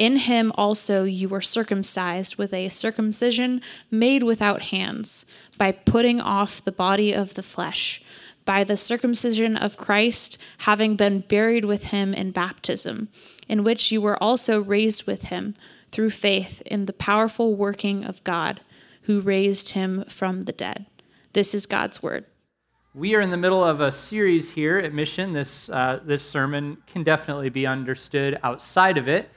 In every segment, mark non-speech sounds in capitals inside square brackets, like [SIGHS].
In him also you were circumcised with a circumcision made without hands, by putting off the body of the flesh, by the circumcision of Christ, having been buried with him in baptism, in which you were also raised with him through faith in the powerful working of God, who raised him from the dead. This is God's word. We are in the middle of a series here at Mission. This, uh, this sermon can definitely be understood outside of it.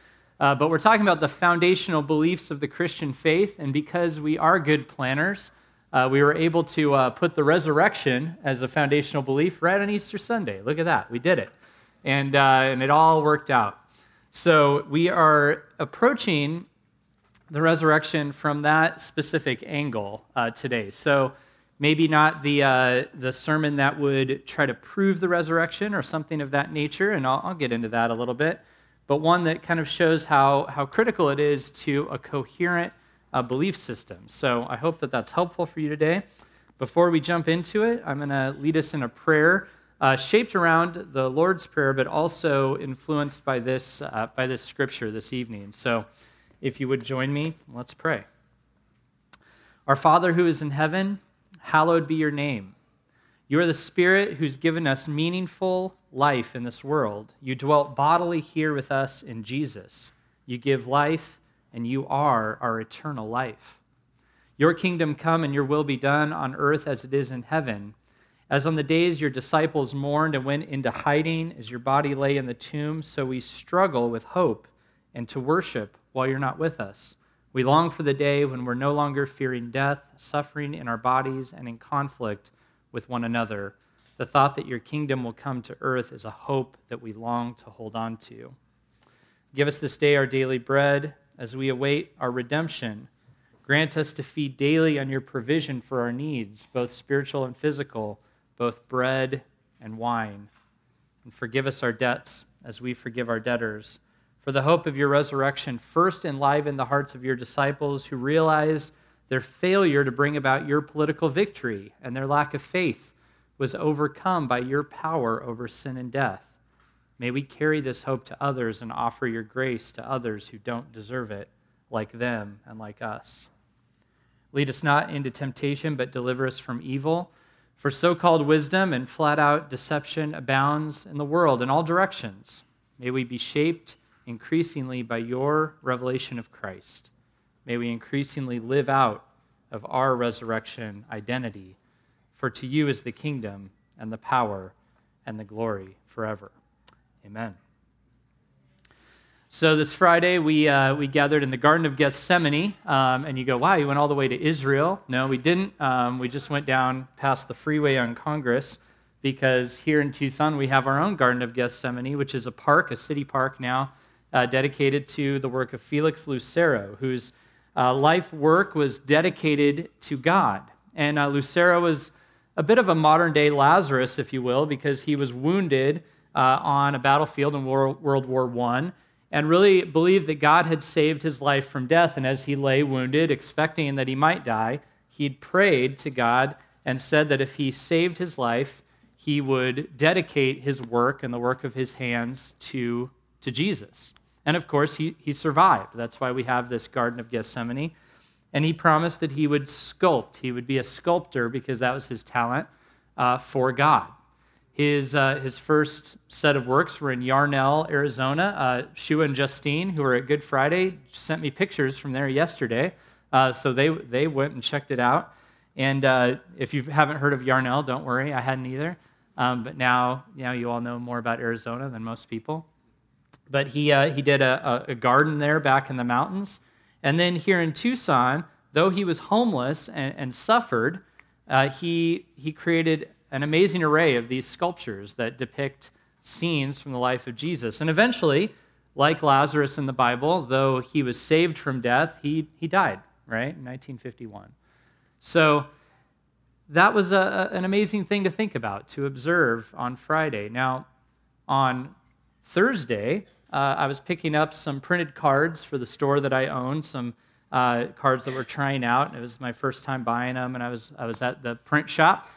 Uh, but we're talking about the foundational beliefs of the Christian faith, and because we are good planners, uh, we were able to uh, put the resurrection as a foundational belief right on Easter Sunday. Look at that, we did it. And, uh, and it all worked out. So we are approaching the resurrection from that specific angle uh, today. So maybe not the, uh, the sermon that would try to prove the resurrection or something of that nature, and I'll, I'll get into that a little bit but one that kind of shows how, how critical it is to a coherent uh, belief system. So I hope that that's helpful for you today. Before we jump into it, I'm going to lead us in a prayer uh, shaped around the Lord's Prayer, but also influenced by this, uh, by this scripture this evening. So if you would join me, let's pray. Our Father who is in heaven, hallowed be your name. You are the Spirit who's given us meaningful life in this world. You dwelt bodily here with us in Jesus. You give life, and you are our eternal life. Your kingdom come and your will be done on earth as it is in heaven. As on the days your disciples mourned and went into hiding as your body lay in the tomb, so we struggle with hope and to worship while you're not with us. We long for the day when we're no longer fearing death, suffering in our bodies, and in conflict with one another. The thought that your kingdom will come to earth is a hope that we long to hold on to. Give us this day our daily bread as we await our redemption. Grant us to feed daily on your provision for our needs, both spiritual and physical, both bread and wine. And forgive us our debts as we forgive our debtors. For the hope of your resurrection, first enliven the hearts of your disciples who realized their failure to bring about your political victory and their lack of faith was overcome by your power over sin and death. May we carry this hope to others and offer your grace to others who don't deserve it, like them and like us. Lead us not into temptation, but deliver us from evil. For so called wisdom and flat out deception abounds in the world in all directions. May we be shaped increasingly by your revelation of Christ. May we increasingly live out of our resurrection identity. For to you is the kingdom and the power and the glory forever. Amen. So this Friday, we, uh, we gathered in the Garden of Gethsemane. Um, and you go, wow, you went all the way to Israel. No, we didn't. Um, we just went down past the freeway on Congress because here in Tucson, we have our own Garden of Gethsemane, which is a park, a city park now, uh, dedicated to the work of Felix Lucero, whose uh, life work was dedicated to God. And uh, Lucero was a bit of a modern day Lazarus, if you will, because he was wounded uh, on a battlefield in World, War I and really believed that God had saved his life from death. And as he lay wounded, expecting that he might die, he'd prayed to God and said that if he saved his life, he would dedicate his work and the work of his hands to, to Jesus. And of course, he, he survived. That's why we have this Garden of Gethsemane. And he promised that he would sculpt, he would be a sculptor because that was his talent uh, for God. His, uh, his first set of works were in Yarnell, Arizona. Uh, Shua and Justine, who were at Good Friday, sent me pictures from there yesterday. Uh, so they, they went and checked it out. And uh, if you haven't heard of Yarnell, don't worry, I hadn't either. Um, but now, now you all know more about Arizona than most people. But he, uh, he did a, a, garden there back in the mountains. And then here in Tucson, though he was homeless and, and suffered, uh, he, he created an amazing array of these sculptures that depict scenes from the life of Jesus. And eventually, like Lazarus in the Bible, though he was saved from death, he, he died, right, in 1951. So, that was a, an amazing thing to think about, to observe on Friday. Now, on Thursday, uh, I was picking up some printed cards for the store that I own, some uh, cards that we're trying out. It was my first time buying them, and I was, I was at the print shop.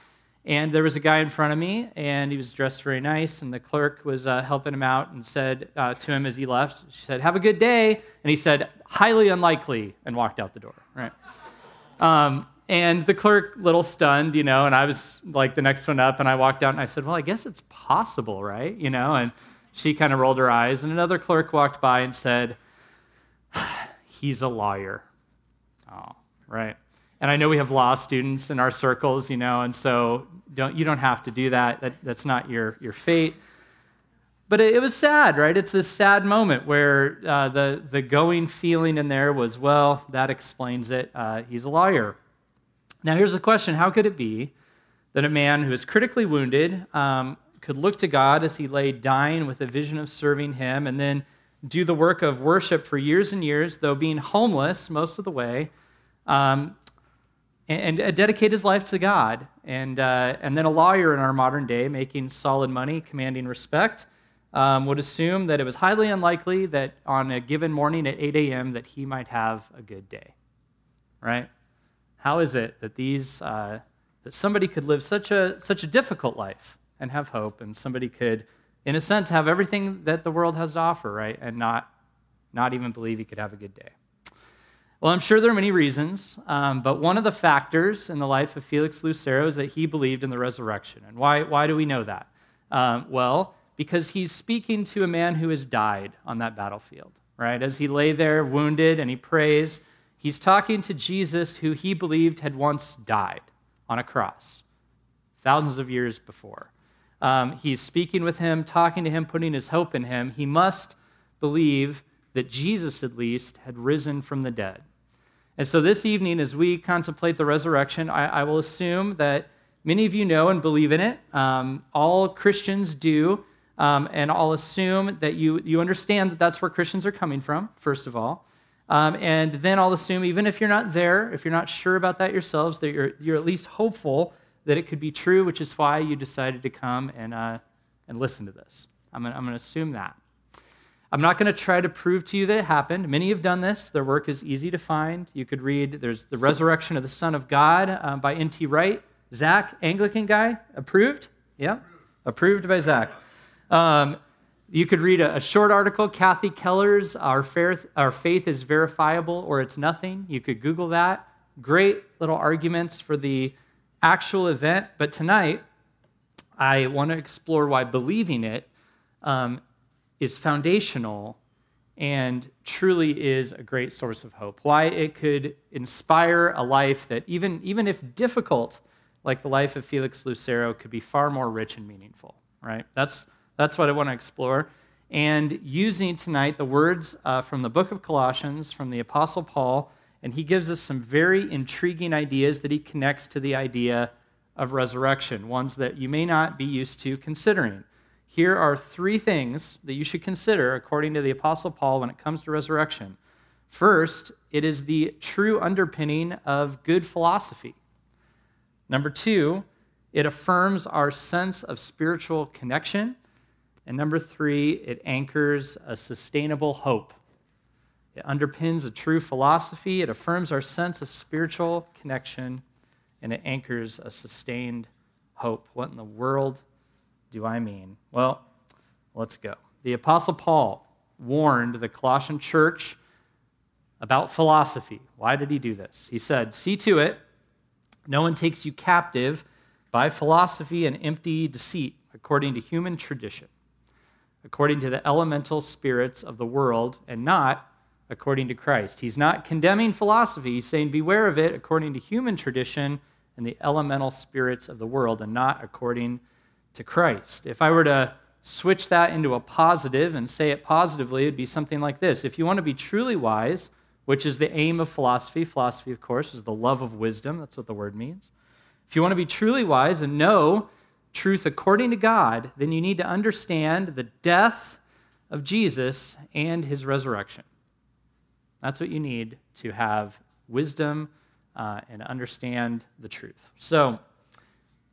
And there was a guy in front of me, and he was dressed very nice. And the clerk was uh, helping him out and said uh, to him as he left, She said, Have a good day. And he said, Highly unlikely, and walked out the door, right? Um, and the clerk, little stunned, you know, and I was like the next one up, and I walked out and I said, Well, I guess it's possible, right? You know, and she kind of rolled her eyes. And another clerk walked by and said, [SIGHS] He's a liar. Oh, right. And I know we have law students in our circles, you know, and so don't, you don't have to do that. that that's not your, your fate. But it, was sad, right? It's this sad moment where uh, the, the going feeling in there was, well, that explains it. Uh, he's a liar. Now, here's the question How could it be that a man who is critically wounded um, could look to God as he lay dying with a vision of serving him and then do the work of worship for years and years, though being homeless most of the way? Um, and, and dedicate his life to God. And, uh, and then a lawyer in our modern day, making solid money, commanding respect, um, would assume that it was highly unlikely that on a given morning at 8 a.m. that he might have a good day. Right? How is it that these uh, that somebody could live such a such a difficult life and have hope, and somebody could, in a sense, have everything that the world has to offer, right, and not not even believe he could have a good day? Well, I'm sure there are many reasons, um, but one of the factors in the life of Felix Lucero is that he believed in the resurrection. And why, why do we know that? Um, well, because he's speaking to a man who has died on that battlefield, right? As he lay there wounded and he prays, he's talking to Jesus who he believed had once died on a cross thousands of years before. Um, he's speaking with him, talking to him, putting his hope in him. He must believe that Jesus, at least, had risen from the dead. And so this evening, as we contemplate the resurrection, I, I will assume that many of you know and believe in it. Um, all Christians do. Um, and I'll assume that you, you understand that that's where Christians are coming from, first of all. Um, and then I'll assume, even if you're not there, if you're not sure about that yourselves, that you're, you're at least hopeful that it could be true, which is why you decided to come and, uh, and listen to this. I'm going to assume that. I'm not going to try to prove to you that it happened. Many have done this. Their work is easy to find. You could read, there's The Resurrection of the Son of God um, by N.T. Wright. Zach, Anglican guy, approved? Yeah, approved by Zach. Um, you could read a, a, short article, Kathy Keller's Our Our Faith is Verifiable or It's Nothing. You could Google that. Great little arguments for the actual event. But tonight, I want to explore why believing it um, is foundational and truly is a great source of hope. Why it could inspire a life that, even, even if difficult, like the life of Felix Lucero, could be far more rich and meaningful, right? That's, that's what I want to explore. And using tonight the words uh, from the book of Colossians from the Apostle Paul, and he gives us some very intriguing ideas that he connects to the idea of resurrection, ones that you may not be used to considering here are three things that you should consider according to the Apostle Paul when it comes to resurrection. First, it is the true underpinning of good philosophy. Number two, it affirms our sense of spiritual connection. And number three, it anchors a sustainable hope. It underpins a true philosophy, it affirms our sense of spiritual connection, and it anchors a sustained hope. What in the world do I mean? Well, let's go. The Apostle Paul warned the Colossian church about philosophy. Why did he do this? He said, See to it, no one takes you captive by philosophy and empty deceit, according to human tradition, according to the elemental spirits of the world, and not according to Christ. He's not condemning philosophy. He's saying, Beware of it according to human tradition and the elemental spirits of the world, and not according to Christ. If I were to switch that into a positive and say it positively, it'd be something like this. If you want to be truly wise, which is the aim of philosophy, philosophy, of course, is the love of wisdom. That's what the word means. If you want to be truly wise and know truth according to God, then you need to understand the death of Jesus and his resurrection. That's what you need to have wisdom uh, and understand the truth. So,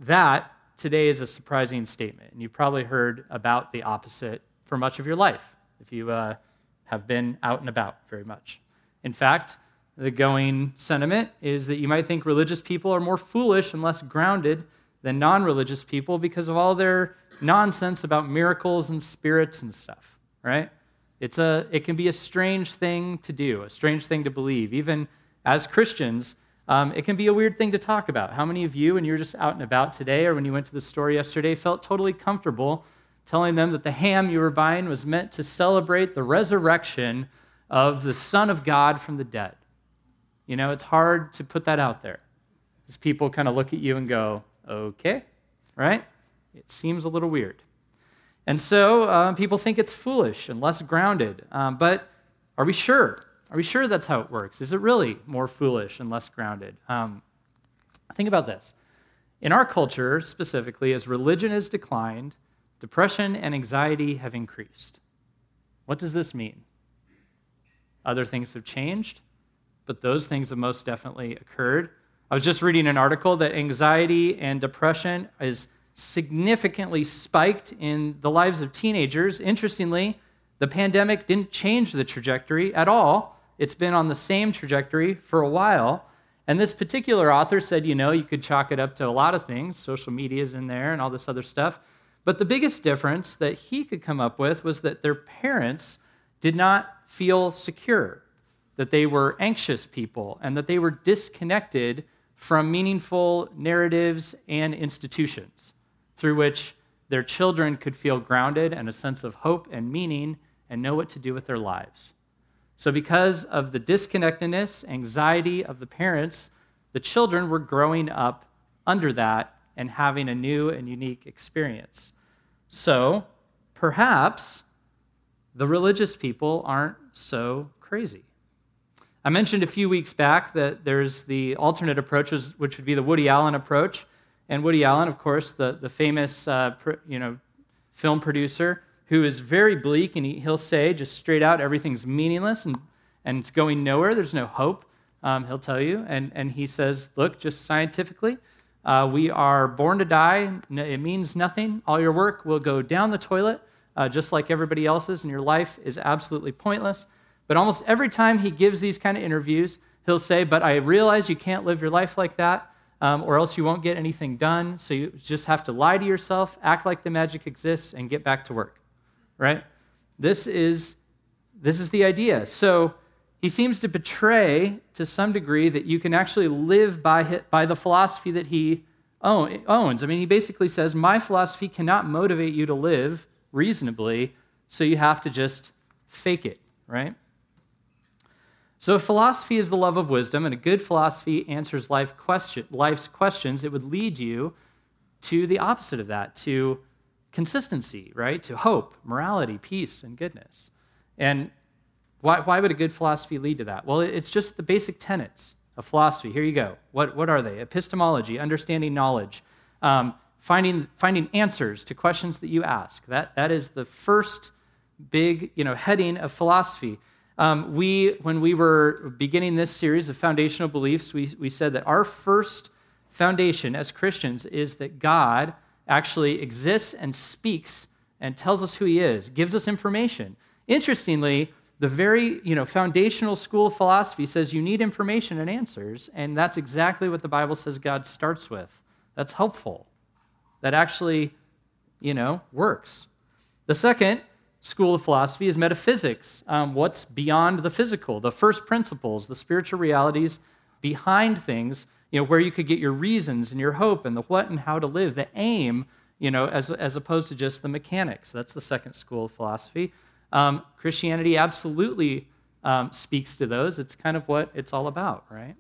that today is a surprising statement. And you've probably heard about the opposite for much of your life if you uh, have been out and about very much. In fact, the going sentiment is that you might think religious people are more foolish and less grounded than non religious people because of all their nonsense about miracles and spirits and stuff, right? It's a, it can be a strange thing to do, a strange thing to believe. Even as Christians, um, it can be a weird thing to talk about. How many of you, when you were just out and about today or when you went to the store yesterday, felt totally comfortable telling them that the ham you were buying was meant to celebrate the resurrection of the Son of God from the dead? You know, it's hard to put that out there because people kind of look at you and go, okay, right? It seems a little weird. And so uh, people think it's foolish and less grounded. Um, but are we sure? Are we sure that's how it works? Is it really more foolish and less grounded? Um, think about this. In our culture, specifically, as religion has declined, depression and anxiety have increased. What does this mean? Other things have changed, but those things have most definitely occurred. I was just reading an article that anxiety and depression is significantly spiked in the lives of teenagers. Interestingly, the pandemic didn't change the trajectory at all. It's been on the same trajectory for a while. And this particular author said, you know, you could chalk it up to a lot of things. Social media is in there and all this other stuff. But the biggest difference that he could come up with was that their parents did not feel secure, that they were anxious people, and that they were disconnected from meaningful narratives and institutions through which their children could feel grounded and a sense of hope and meaning and know what to do with their lives. So, because of the disconnectedness, anxiety of the parents, the children were growing up under that and having a new and unique experience. So, perhaps the religious people aren't so crazy. I mentioned a few weeks back that there's the alternate approach, which would be the Woody Allen approach. And Woody Allen, of course, the, the famous uh, you know, film producer, who is very bleak, and he, he'll say just straight out, everything's meaningless and, and it's going nowhere. There's no hope, um, he'll tell you. And, and he says, look, just scientifically, uh, we are born to die. It means nothing. All your work will go down the toilet, uh, just like everybody else's, and your life is absolutely pointless. But almost every time he gives these kind of interviews, he'll say, But I realize you can't live your life like that, um, or else you won't get anything done. So you just have to lie to yourself, act like the magic exists, and get back to work. Right? This is, this is the idea. So he seems to betray to some degree that you can actually live by, by the philosophy that he owns. I mean, he basically says, My philosophy cannot motivate you to live reasonably, so you have to just fake it, right? So, if philosophy is the love of wisdom and a good philosophy answers life question, life's questions, it would lead you to the opposite of that, to consistency, right? To hope, morality, peace, and goodness. And why, why would a good philosophy lead to that? Well, it's just the basic tenets of philosophy. Here you go. What, what are they? Epistemology, understanding knowledge, um, finding, finding answers to questions that you ask. That, that is the first big you know, heading of philosophy. Um, we, when we were beginning this series of foundational beliefs, we, we said that our first foundation as Christians is that God actually exists and speaks and tells us who he is, gives us information. Interestingly, the very you know, foundational school of philosophy says you need information and answers, and that's exactly what the Bible says God starts with. That's helpful. That actually, you know, works. The second school of philosophy is metaphysics. Um, what's beyond the physical, the first principles, the spiritual realities behind things, you know, where you could get your reasons and your hope and the what and how to live, the aim, you know, as, as opposed to just the mechanics. That's the second school of philosophy. Um, Christianity absolutely um, speaks to those. It's kind of what it's all about, right?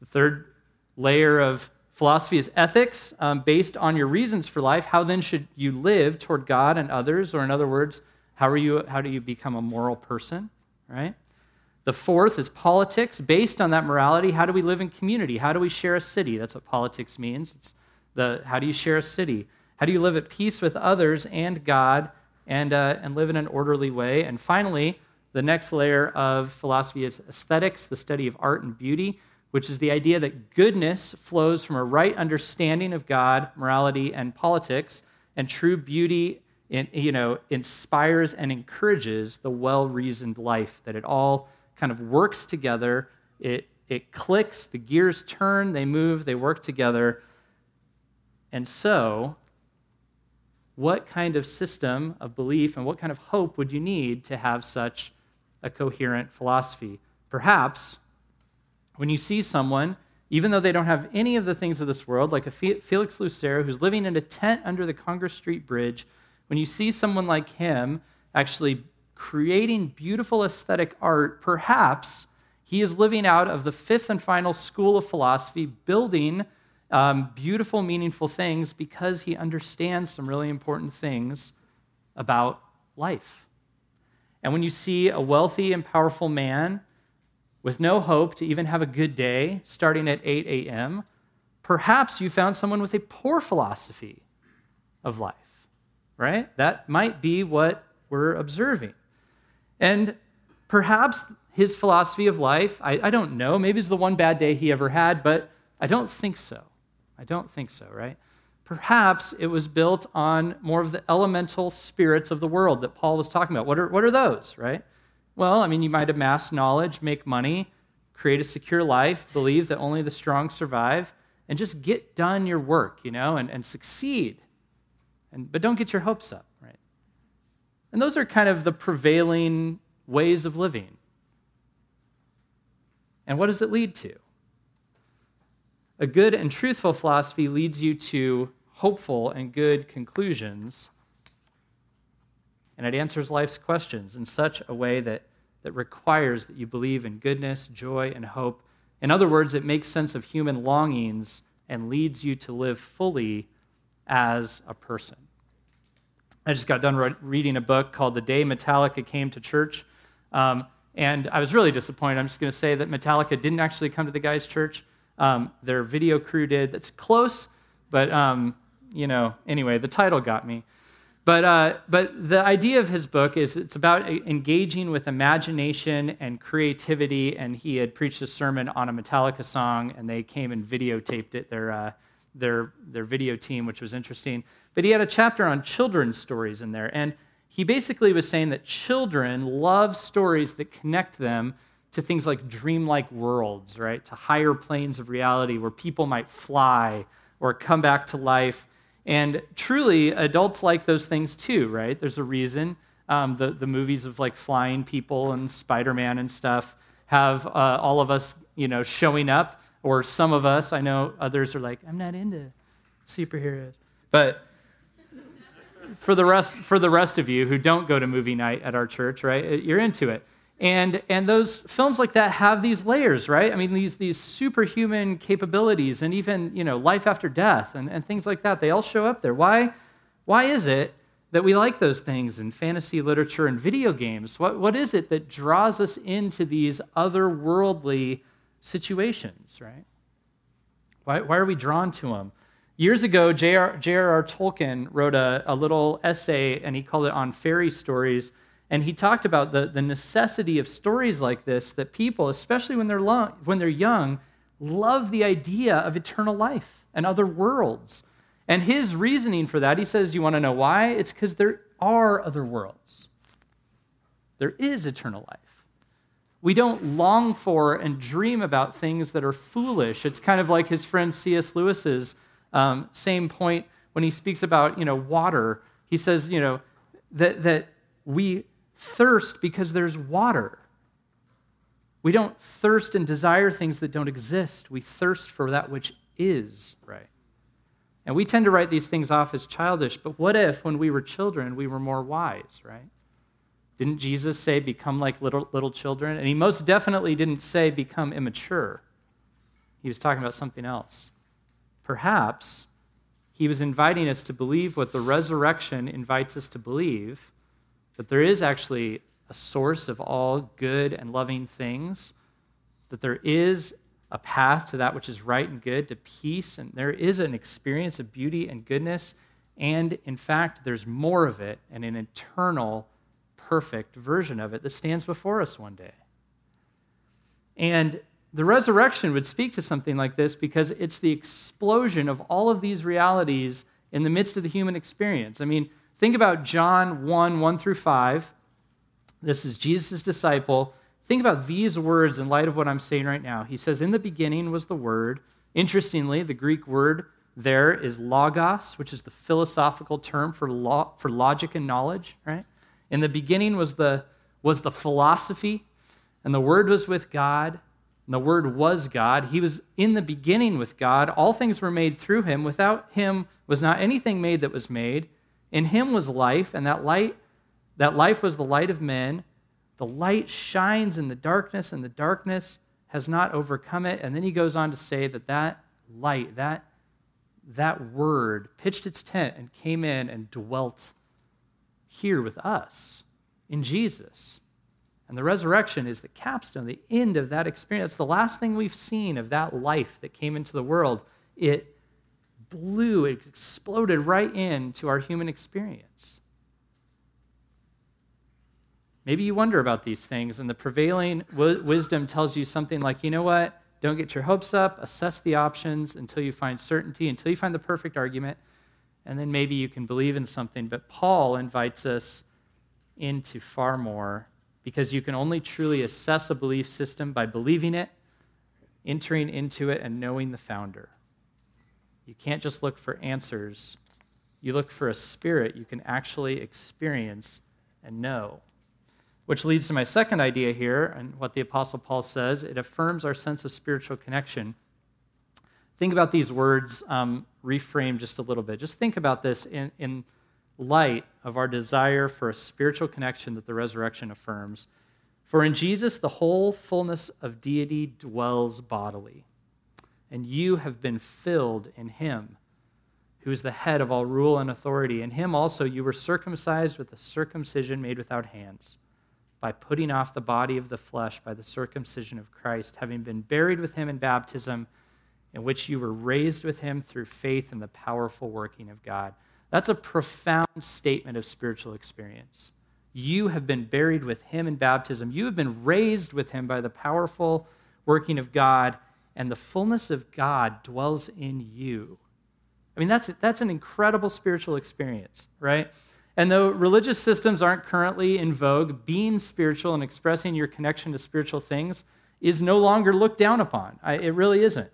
The third layer of philosophy is ethics, um, based on your reasons for life. How then should you live toward God and others? Or, in other words, how, are you, how do you become a moral person, right? The fourth is politics. Based on that morality, how do we live in community? How do we share a city? That's what politics means. It's the how do you share a city? How do you live at peace with others and God and, uh, and live in an orderly way? And finally, the next layer of philosophy is aesthetics, the study of art and beauty. which is the idea that goodness flows from a right understanding of God, morality, and politics, and true beauty in, you know, inspires and encourages the well-reasoned life, that it all kind of works together. It, it clicks, the gears turn, they move, they work together. And so, what kind of system of belief and what kind of hope would you need to have such a coherent philosophy? Perhaps when you see someone, even though they don't have any of the things of this world, like a Felix Lucero who's living in a tent under the Congress Street Bridge, when you see someone like him actually creating beautiful aesthetic art, perhaps he is living out of the fifth and final school of philosophy, building um, beautiful, meaningful things because he understands some really important things about life. And when you see a wealthy and powerful man with no hope to even have a good day starting at 8 a.m., perhaps you found someone with a poor philosophy of life, right? That might be what we're observing. And perhaps his philosophy of life, I, I don't know, maybe it's the one bad day he ever had, but I don't think so. I don't think so, right? Perhaps it was built on more of the elemental spirits of the world that Paul was talking about. What are, what are those, right? Well, I mean, you might amass knowledge, make money, create a secure life, believe that only the strong survive, and just get done your work, you know, and, and succeed. And, but don't get your hopes up, right? And those are kind of the prevailing ways of living. And what does it lead to? A good and truthful philosophy leads you to hopeful and good conclusions and it answers life's questions in such a way that, that requires that you believe in goodness, joy, and hope. In other words, it makes sense of human longings and leads you to live fully as a person. I just got done re- reading a book called The Day Metallica Came to Church. Um, and I was really disappointed. I'm just going to say that Metallica didn't actually come to the guy's church. Um, their video crew did. That's close, but um, you know, anyway, the title got me. But, uh, but the idea of his book is it's about engaging with imagination and creativity. And he had preached a sermon on a Metallica song, and they came and videotaped it, their, uh, their, their video team, which was interesting. But he had a chapter on children's stories in there. And he basically was saying that children love stories that connect them to things like dreamlike worlds, right? To higher planes of reality where people might fly or come back to life and truly, adults like those things too, right? There's a reason. Um, the, the movies of like flying people and Spider Man and stuff have uh, all of us, you know, showing up, or some of us. I know others are like, I'm not into superheroes. But for the rest, for the rest of you who don't go to movie night at our church, right, you're into it. And, and those films like that have these layers, right? I mean, these, these superhuman capabilities and even, you know, life after death and, and things like that, they all show up there. Why, why is it that we like those things in fantasy literature and video games? What, what is it that draws us into these otherworldly situations, right? Why, why are we drawn to them? Years ago, J.R.R. Tolkien wrote a, a little essay, and he called it On Fairy Stories and he talked about the, the necessity of stories like this that people, especially when they're, long, when they're young, love the idea of eternal life and other worlds. And his reasoning for that, he says, You want to know why? It's because there are other worlds. There is eternal life. We don't long for and dream about things that are foolish. It's kind of like his friend C.S. Lewis's um, same point when he speaks about, you know, water. He says, you know, that, that we thirst because there's water. We don't thirst and desire things that don't exist. We thirst for that which is, right? And we tend to write these things off as childish, but what if when we were children we were more wise, right? Didn't Jesus say, become like little, little children? And he most definitely didn't say, become immature. He was talking about something else. Perhaps he was inviting us to believe what the resurrection invites us to believe that there is actually a source of all good and loving things, that there is a path to that which is right and good, to peace, and there is an experience of beauty and goodness. And in fact, there's more of it and an eternal, perfect version of it that stands before us one day. And the resurrection would speak to something like this because it's the explosion of all of these realities in the midst of the human experience. I mean, think about John 1 1 through 5. This is Jesus' disciple. Think about these words in light of what I'm saying right now. He says, In the beginning was the Word. Interestingly, the Greek word there is logos, which is the philosophical term for, lo- for logic and knowledge, right? In the beginning was the, was the philosophy, and the Word was with God, and the Word was God. He was in the beginning with God. All things were made through him. Without him was not anything made that was made. In him was life, and that light, that life was the light of men. The light shines in the darkness, and the darkness has not overcome it. And then he goes on to say that that light, that that word pitched its tent and came in and dwelt here with us in Jesus. And the resurrection is the capstone, the end of that experience. the last thing we've seen of that life that came into the world. It blew, it exploded right into our human experience. Maybe you wonder about these things, and the prevailing w- wisdom tells you something like, you know what? Don't get your hopes up. Assess the options until you find certainty, until you find the perfect argument, and then maybe you can believe in something. But Paul invites us into far more because you can only truly assess a belief system by believing it, entering into it, and knowing the founder. You can't just look for answers, you look for a spirit you can actually experience and know. Which leads to my second idea here, and what the Apostle Paul says it affirms our sense of spiritual connection. Think about these words um, reframed just a little bit. Just think about this in, in light of our desire for a spiritual connection that the resurrection affirms. For in Jesus, the whole fullness of deity dwells bodily, and you have been filled in him, who is the head of all rule and authority. In him also you were circumcised with a circumcision made without hands by putting off the body of the flesh by the circumcision of Christ, having been buried with him in baptism, in which you were raised with him through faith in the powerful working of God. That's a profound statement of spiritual experience. You have been buried with him in baptism. You have been raised with him by the powerful working of God, and the fullness of God dwells in you. I mean, that's, that's an incredible spiritual experience, right? And though religious systems aren't currently in vogue, being spiritual and expressing your connection to spiritual things is no longer looked down upon. I, it really isn't.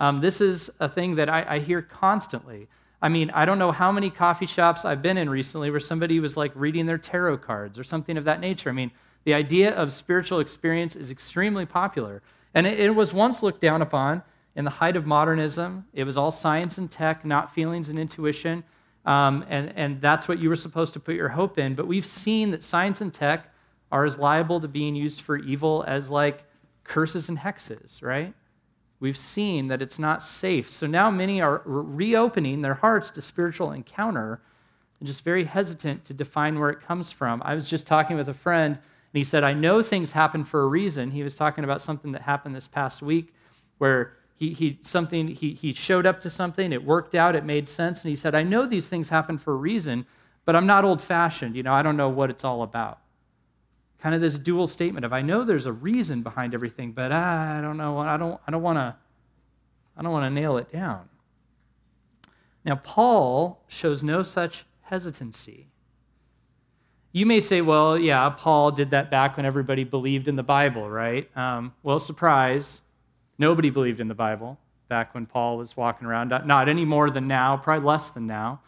Um, this is a thing that I, I hear constantly. I mean, I don't know how many coffee shops I've been in recently where somebody was like reading their tarot cards or something of that nature. I mean, the idea of spiritual experience is extremely popular. And it, it was once looked down upon in the height of modernism. It was all science and tech, not feelings and intuition. Um, and, and that's what you were supposed to put your hope in. But we've seen that science and tech are as liable to being used for evil as like curses and hexes, right? We've seen that it's not safe. So now many are reopening their hearts to spiritual encounter and just very hesitant to define where it comes from. I was just talking with a friend, and he said, I know things happen for a reason. He was talking about something that happened this past week where he, he something he, he showed up to something it worked out it made sense and he said i know these things happen for a reason but i'm not old fashioned you know i don't know what it's all about kind of this dual statement of i know there's a reason behind everything but i don't know i don't i don't want to i don't want to nail it down. Now paul shows no such hesitancy. You may say well yeah paul did that back when everybody believed in the bible right? Um, well surprise Nobody believed in the Bible back when Paul was walking around, not any more than now, probably less than now.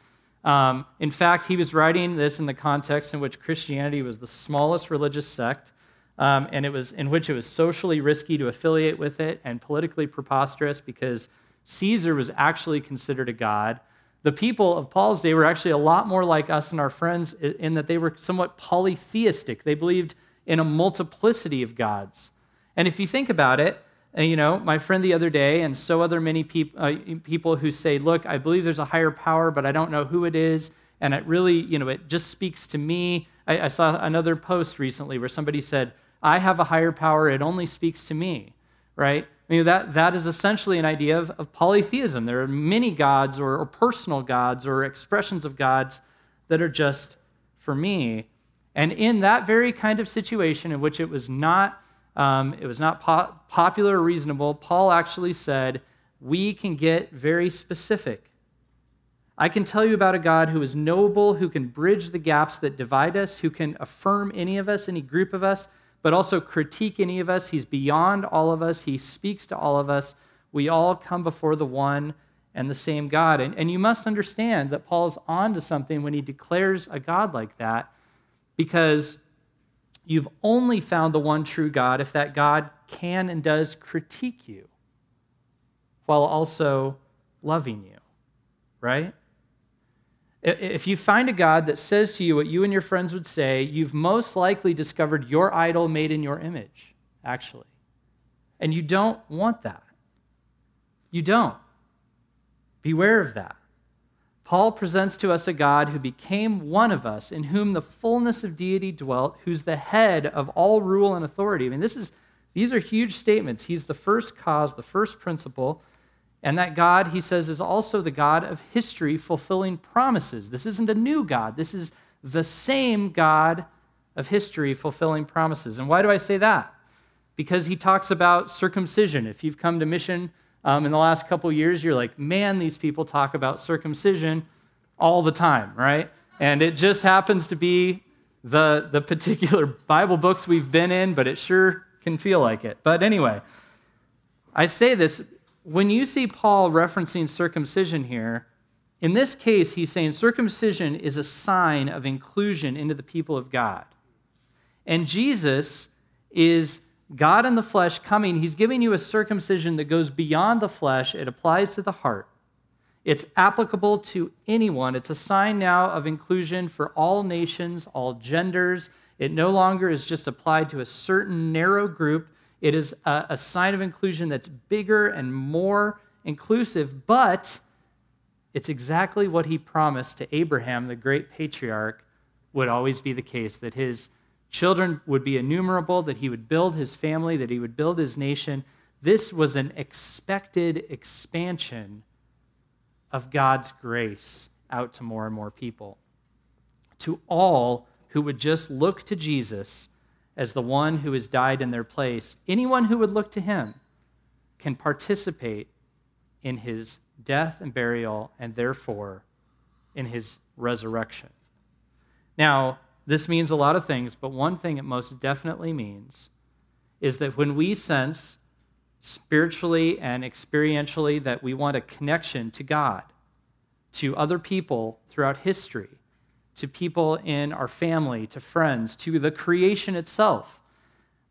Um, in fact, he was writing this in the context in which Christianity was the smallest religious sect, um, and it was in which it was socially risky to affiliate with it and politically preposterous because Caesar was actually considered a god. The people of Paul's day were actually a lot more like us and our friends in that they were somewhat polytheistic. They believed in a multiplicity of gods. And if you think about it, and, you know, my friend the other day, and so other many peop- uh, people who say, look, I believe there's a higher power, but I don't know who it is. And it really, you know, it just speaks to me. I, I saw another post recently where somebody said, I have a higher power, it only speaks to me, right? I mean, that, that is essentially an idea of, of polytheism. There are many gods or, or personal gods or expressions of gods that are just for me. And in that very kind of situation in which it was not um, it was not po- popular or reasonable. Paul actually said, We can get very specific. I can tell you about a God who is knowable, who can bridge the gaps that divide us, who can affirm any of us, any group of us, but also critique any of us. He's beyond all of us, He speaks to all of us. We all come before the one and the same God. And, and you must understand that Paul's on to something when he declares a God like that, because you've only found the one true God if that God can and does critique you while also loving you, right? If you find a God that says to you what you and your friends would say, you've most likely discovered your idol made in your image, actually. And you don't want that. You don't. Beware of that. Paul presents to us a God who became one of us, in whom the fullness of deity dwelt, who's the head of all rule and authority. I mean, this is, these are huge statements. He's the first cause, the first principle. And that God, he says, is also the God of history, fulfilling promises. This isn't a new God. This is the same God of history, fulfilling promises. And why do I say that? Because he talks about circumcision. If you've come to mission um, in the last couple years, you're like, man, these people talk about circumcision all the time, right? And it just happens to be the, the particular Bible books we've been in, but it sure can feel like it. But anyway, I say this when you see Paul referencing circumcision here, in this case, he's saying circumcision is a sign of inclusion into the people of God. And Jesus is God in the flesh coming, he's giving you a circumcision that goes beyond the flesh, it applies to the heart. It's applicable to anyone. It's a sign now of inclusion for all nations, all genders. It no longer is just applied to a certain narrow group. It is a, a sign of inclusion that's bigger and more inclusive, but it's exactly what he promised to Abraham, the great patriarch, would always be the case that his Children would be innumerable, that he would build his family, that he would build his nation. This was an expected expansion of God's grace out to more and more people. To all who would just look to Jesus as the one who has died in their place, anyone who would look to him can participate in his death and burial and therefore in his resurrection. Now, this means a lot of things, but one thing it most definitely means is that when we sense spiritually and experientially that we want a connection to God, to other people throughout history, to people in our family, to friends, to the creation itself,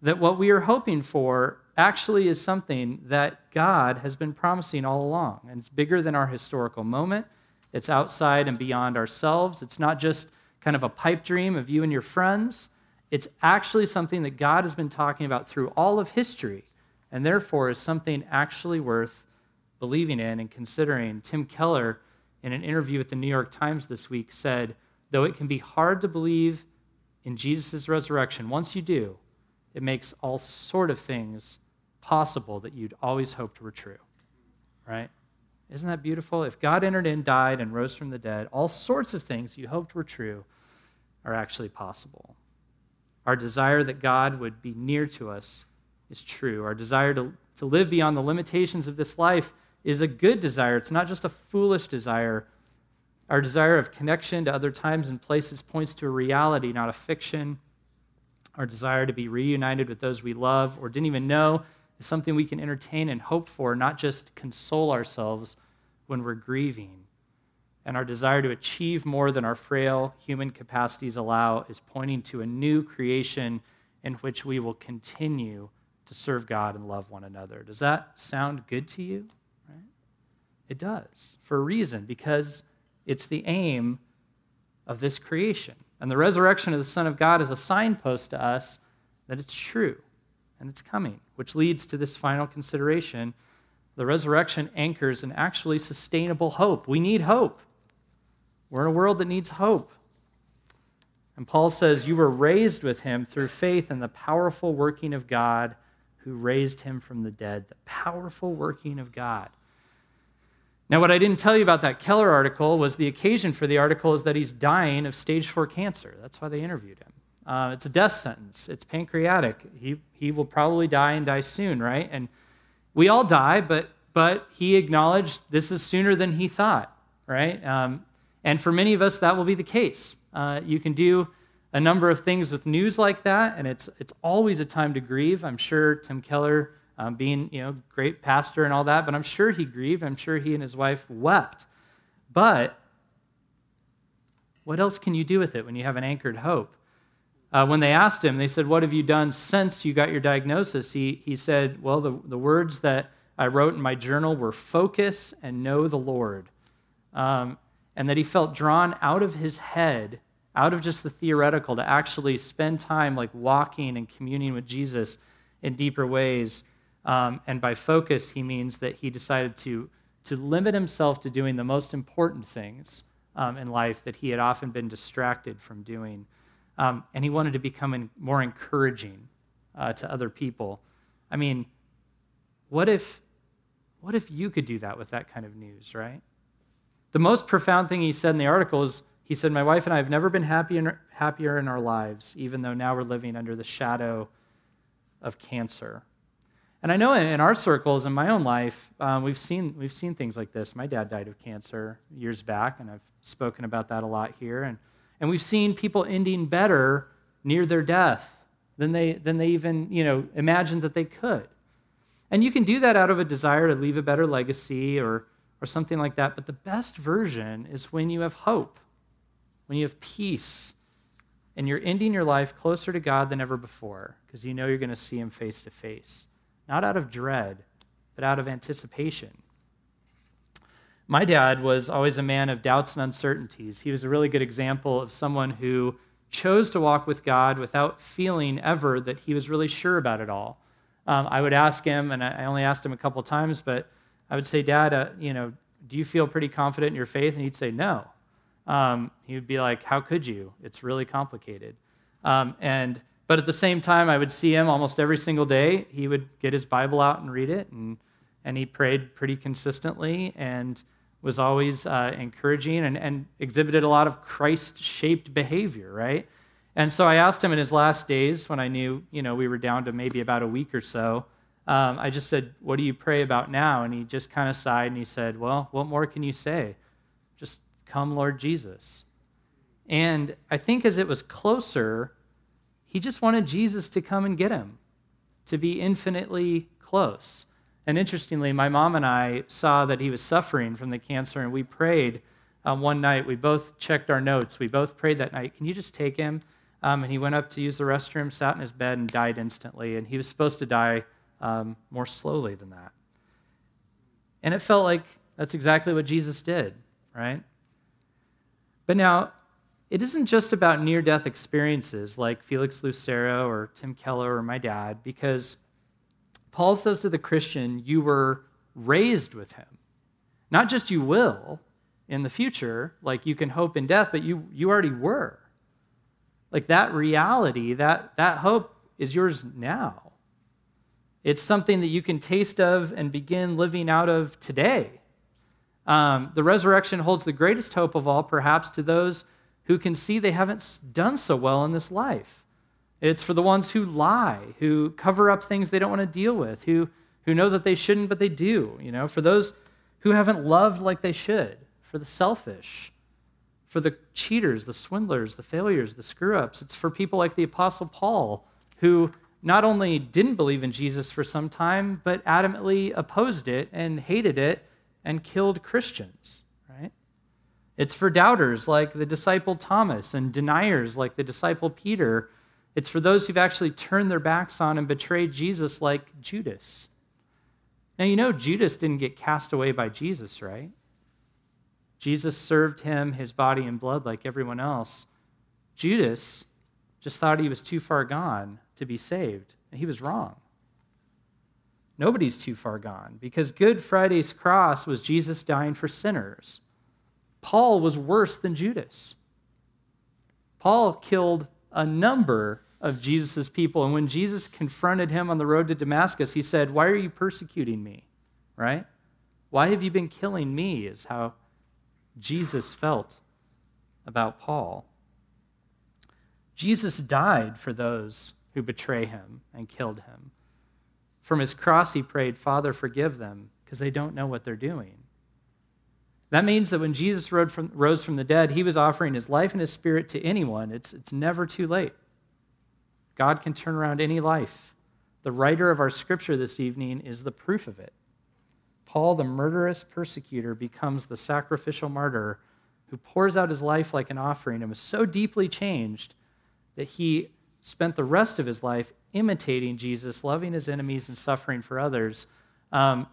that what we are hoping for actually is something that God has been promising all along. And it's bigger than our historical moment, it's outside and beyond ourselves. It's not just kind of a pipe dream of you and your friends. It's actually something that God has been talking about through all of history, and therefore is something actually worth believing in and considering. Tim Keller, in an interview with the New York Times this week, said, Though it can be hard to believe in Jesus' resurrection, once you do, it makes all sort of things possible that you'd always hoped were true. Right? Isn't that beautiful? If God entered in, died, and rose from the dead, all sorts of things you hoped were true are actually possible. Our desire that God would be near to us is true. Our desire to, to live beyond the limitations of this life is a good desire. It's not just a foolish desire. Our desire of connection to other times and places points to a reality, not a fiction. Our desire to be reunited with those we love or didn't even know is something we can entertain and hope for, not just console ourselves when we're grieving. And our desire to achieve more than our frail human capacities allow is pointing to a new creation in which we will continue to serve God and love one another. Does that sound good to you? Right? It does, for a reason, because it's the aim of this creation. And the resurrection of the Son of God is a signpost to us that it's true and it's coming, which leads to this final consideration. The resurrection anchors an actually sustainable hope. We need hope. We're in a world that needs hope. And Paul says, You were raised with him through faith in the powerful working of God who raised him from the dead. The powerful working of God. Now, what I didn't tell you about that Keller article was the occasion for the article is that he's dying of stage four cancer. That's why they interviewed him. Uh, it's a death sentence. It's pancreatic. He, he will probably die and die soon, right? And we all die, but, but he acknowledged this is sooner than he thought, right? Um, and for many of us, that will be the case. Uh, you can do a number of things with news like that, and it's, it's always a time to grieve. I'm sure Tim Keller, um, being you know great pastor and all that, but I'm sure he grieved. I'm sure he and his wife wept. But what else can you do with it when you have an anchored hope? Uh, when they asked him, they said, What have you done since you got your diagnosis? He, he said, Well, the, the words that I wrote in my journal were focus and know the Lord. Um, and that he felt drawn out of his head, out of just the theoretical, to actually spend time like walking and communing with Jesus in deeper ways. Um, and by focus, he means that he decided to, to limit himself to doing the most important things um, in life that he had often been distracted from doing. Um, and he wanted to become more encouraging uh, to other people. I mean, what if, what if you could do that with that kind of news, right? The most profound thing he said in the article is he said, My wife and I have never been happier, in our lives, even though now we're living under the shadow of cancer. And I know in our circles, in my own life, um, we've, seen, we've seen things like this. My dad died of cancer years back, and I've spoken about that a lot here. And and we've seen people ending better near their death than they, than they even you know, imagined that they could. And you can do that out of a desire to leave a better legacy or, or something like that. But the best version is when you have hope, when you have peace, and you're ending your life closer to God than ever before because you know you're going to see Him face to face. Not out of dread, but out of anticipation. My dad was always a man of doubts and uncertainties. He was a really good example of someone who chose to walk with God without feeling ever that he was really sure about it all. Um, I would ask him, and I only asked him a couple times, but I would say, Dad, uh, you know, do you feel pretty confident in your faith? And he'd say, No. Um, he would be like, How could you? It's really complicated. Um, and but at the same time, I would see him almost every single day. He would get his Bible out and read it, and and he prayed pretty consistently. And was always uh, encouraging and, and exhibited a lot of Christ shaped behavior, right? And so I asked him in his last days when I knew, you know, we were down to maybe about a week or so. Um, I just said, What do you pray about now? And he just kind of sighed and he said, Well, what more can you say? Come, Lord Jesus. And I think as it was closer, he just wanted Jesus to come and get him, to be infinitely close. And interestingly, my mom and I saw that he was suffering from the cancer, and we prayed um, one night. We both checked our notes. We both prayed that night, Can you just take him? Um, and he went up to use the restroom, sat in his bed, and died instantly. And he was supposed to die um, more slowly than that. And it felt like that's exactly what Jesus did, right? But now, it isn't just about near death experiences like Felix Lucero or Tim Keller or my dad, because Paul says to the Christian, You were raised with him. Not just you will in the future, like you can hope in death, but you, you already were. Like that reality, that, that hope is yours now. It's something that you can taste of and begin living out of today. Um, the resurrection holds the greatest hope of all, perhaps, to those who can see they haven't done so well in this life. It's for the ones who lie, who cover up things they don't want to deal with, who, who know that they shouldn't, but they do. You know, for those who haven't loved like they should, for the selfish, for the cheaters, the swindlers, the failures, the screw ups. It's for people like the Apostle Paul, who not only didn't believe in Jesus for some time, but adamantly opposed it and hated it and killed Christians, right? It's for doubters like the disciple Thomas and deniers like the disciple Peter it's for those who've actually turned their backs on and betrayed Jesus, like Judas. Now, you know, Judas didn't get cast away by Jesus, right? Jesus served him his body and blood like everyone else. Judas just thought he was too far gone to be saved, and he was wrong. Nobody's too far gone because Good Friday's cross was Jesus dying for sinners. Paul was worse than Judas. Paul killed a number of Jesus' people. And when Jesus confronted him on the road to Damascus, he said, Why are you persecuting me? Right? Why have you been killing me? Is how Jesus felt about Paul. Jesus died for those who betray him and killed him. From his cross, he prayed, Father, forgive them, because they don't know what they're doing. That means that when Jesus rose from, rose from the dead, he was offering his life and his spirit to anyone. It's, it's never too late. God can turn around any life. The writer of our scripture this evening is the proof of it. Paul, the murderous persecutor, becomes the sacrificial martyr who pours out his life like an offering and was so deeply changed that he spent the rest of his life imitating Jesus, loving his enemies and suffering for others. Um,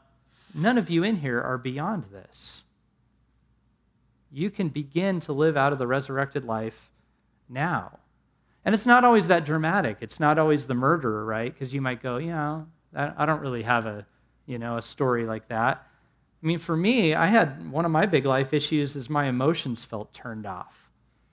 none of you in here are beyond this. You can begin to live out of the resurrected life now. And it's not always that dramatic. It's not always the murderer, right? Because you might go, you know, I don't really have a, you know, a story like that. I mean, for me, I had one of my big life issues is my emotions felt turned off.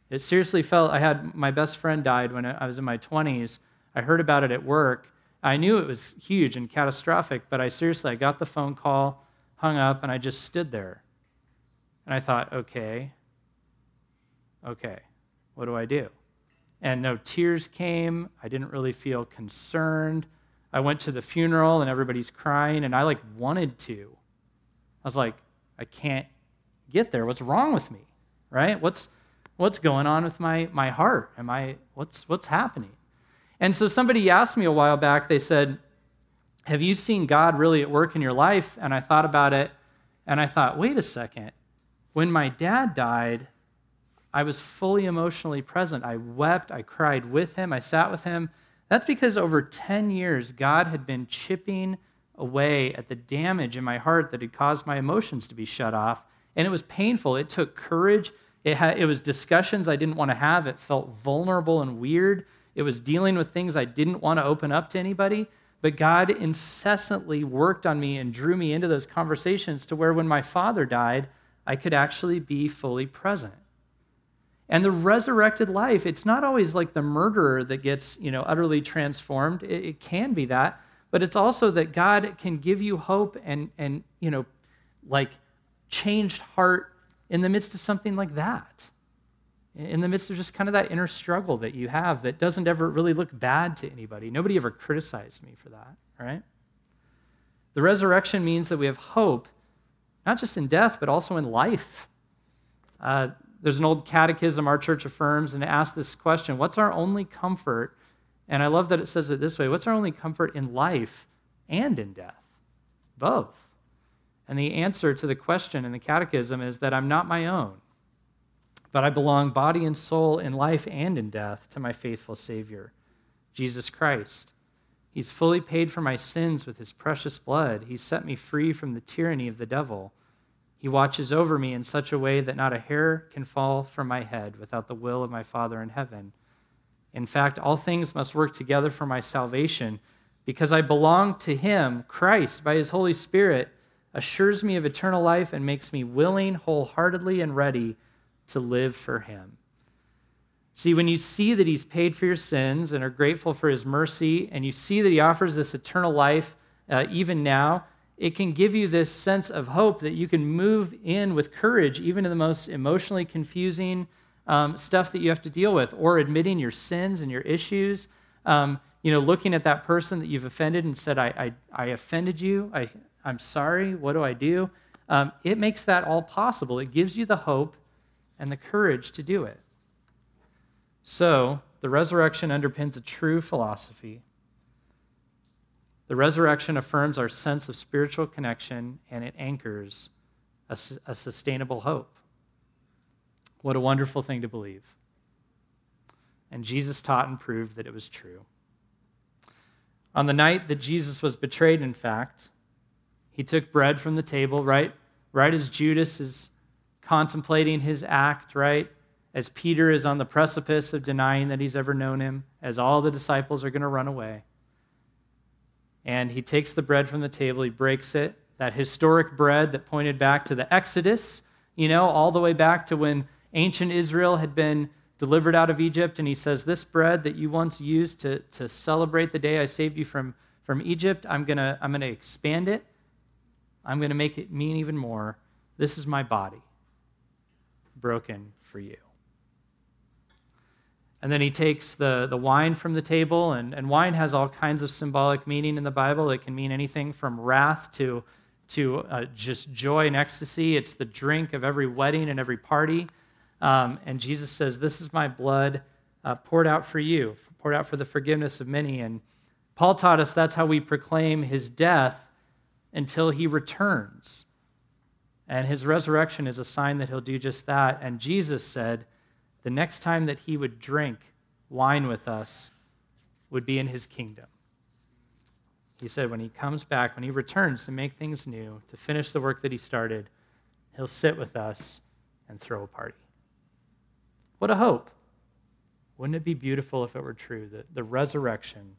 It seriously felt, I had my best friend died when I was in my 20s. I heard about it at work. I knew it was huge and catastrophic, but I seriously, I got the phone call, hung up, and I just stood there. And I thought, okay, okay, what do I do? And no tears came. I didn't really feel concerned. I went to the funeral and everybody's crying, and I like wanted to. I was like, I can't get there. What's wrong with me? Right? What's what's going on with my my heart? Am I what's what's happening? And so somebody asked me a while back, they said, Have you seen God really at work in your life? And I thought about it and I thought, wait a second. When my dad died, I was fully emotionally present. I wept, I cried with him, I sat with him. That's because over 10 years, God had been chipping away at the damage in my heart that had caused my emotions to be shut off. And it was painful. It took courage. It, it was discussions I didn't want to have. It felt vulnerable and weird. It was dealing with things I didn't want to open up to anybody. But God incessantly worked on me and drew me into those conversations to where when my father died, I could actually be fully present. And the resurrected life, it's not always like the murderer that gets, you know, utterly transformed. It, it can be that, but it's also that God can give you hope and and you know, like changed heart in the midst of something like that in the midst of just kind of that inner struggle that you have that doesn't ever really look bad to anybody. Nobody ever criticized me for that, right? The resurrection means that we have hope, not just in death, but also in life. Uh, there's an old catechism our church affirms, and it asks this question What's our only comfort? And I love that it says it this way What's our only comfort in life and in death? Both. And the answer to the question in the catechism is that I'm not my own but I belong body and soul in life and in death to my faithful Savior, Jesus Christ. He's fully paid for my sins with his precious blood. He's set me free from the tyranny of the devil. He watches over me in such a way that not a hair can fall from my head without the will of my Father in heaven. In fact, all things must work together for my salvation because I belong to him. Christ, by his Holy Spirit, assures me of eternal life and makes me willing, wholeheartedly, and ready to live for Him. See, when you see that He's paid for your sins and are grateful for His mercy, and you see that He offers this eternal life uh, even now, it can give you this sense of hope that you can move in with courage, even in the most emotionally confusing um, stuff that you have to deal with, or admitting your sins and your issues. Um, you know, looking at that person that you've offended and said, I, I, I offended you. I, I'm sorry. What do I do? Um, it makes that all possible. It gives you the hope and the courage to do it. So, the resurrection underpins a true philosophy. The resurrection affirms our sense of spiritual connection and it anchors a, a, sustainable hope. What a wonderful thing to believe. And Jesus taught and proved that it was true. On the night that Jesus was betrayed, in fact, he took bread from the table, right, right as Judas is contemplating his act, right? As Peter is on the precipice of denying that he's ever known him, as all the disciples are going to run away. And he takes the bread from the table, he breaks it, that historic bread that pointed back to the Exodus, you know, all the way back to when ancient Israel had been delivered out of Egypt. And he says, This bread that you once used to, to celebrate the day I saved you from, from Egypt, I'm going to I'm going to expand it. I'm going to make it mean even more. This is my body broken for you. And then he takes the, the wine from the table, and, and wine has all kinds of symbolic meaning in the Bible. It can mean anything from wrath to, to uh, just joy and ecstasy. It's the drink of every wedding and every party. Um, and Jesus says, This is my blood uh, poured out for you, poured out for the forgiveness of many. And Paul taught us that's how we proclaim his death until he returns. And his resurrection is a sign that he'll do just that. And Jesus said the next time that he would drink wine with us would be in his kingdom. He said when he comes back, when he returns to make things new, to finish the work that he started, he'll sit with us and throw a party. What a hope. Wouldn't it be beautiful if it were true that the resurrection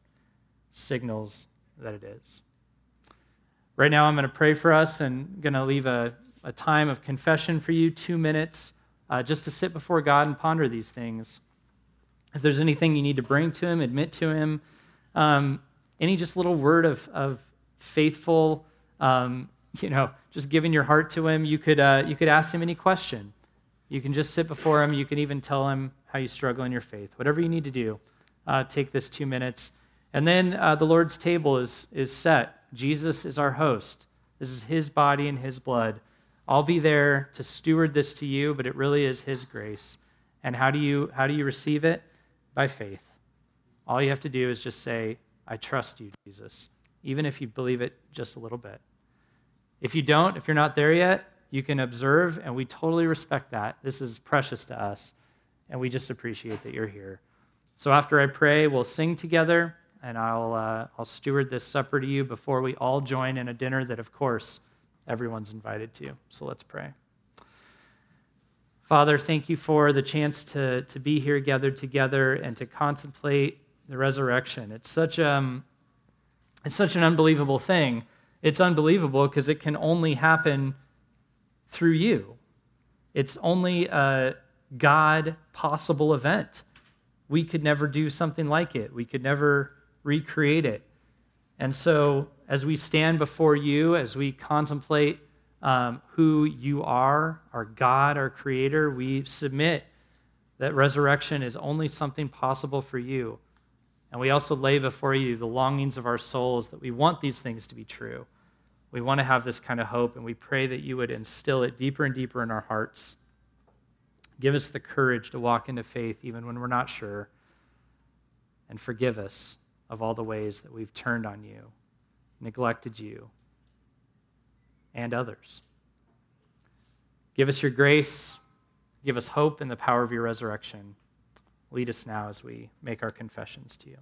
signals that it is? Right now, I'm going to pray for us and going to leave a, a time of confession for you, two minutes, uh, just to sit before God and ponder these things. If there's anything you need to bring to Him, admit to Him, um, any just little word of, of faithful, um, you know, just giving your heart to Him, you could, uh, you could ask Him any question. You can just sit before Him. You can even tell Him how you struggle in your faith. Whatever you need to do, uh, take this two minutes. And then uh, the Lord's table is, is set. Jesus is our host. This is His body and His blood. I'll be there to steward this to you, but it really is His grace. And how do you, how do you receive it? By faith. All you have to do is just say, I trust you, Jesus, even if you believe it just a little bit. If you don't, if you're not there yet, you can observe, and we totally respect that. This is precious to us, and we just appreciate that you're here. So after I pray, we'll sing together, and I'll, uh, I'll steward this supper to you before we all join in a dinner that, of course, everyone's invited to. So let's pray. Father, thank you for the chance to, to be here gathered together and to contemplate the resurrection. It's such, um, it's such an unbelievable thing. It's unbelievable because it can only happen through you. It's only a God possible event. We could never do something like it, we could never recreate it. And so, as we stand before you, as we contemplate um, who you are, our God, our Creator, we submit that resurrection is only something possible for you. And we also lay before you the longings of our souls that we want these things to be true. We want to have this kind of hope, and we pray that you would instill it deeper and deeper in our hearts. Give us the courage to walk into faith even when we're not sure, and forgive us of all the ways that we've turned on you, neglected you, and others. Give us your grace. Give us hope in the power of your resurrection. Lead us now as we make our confessions to you.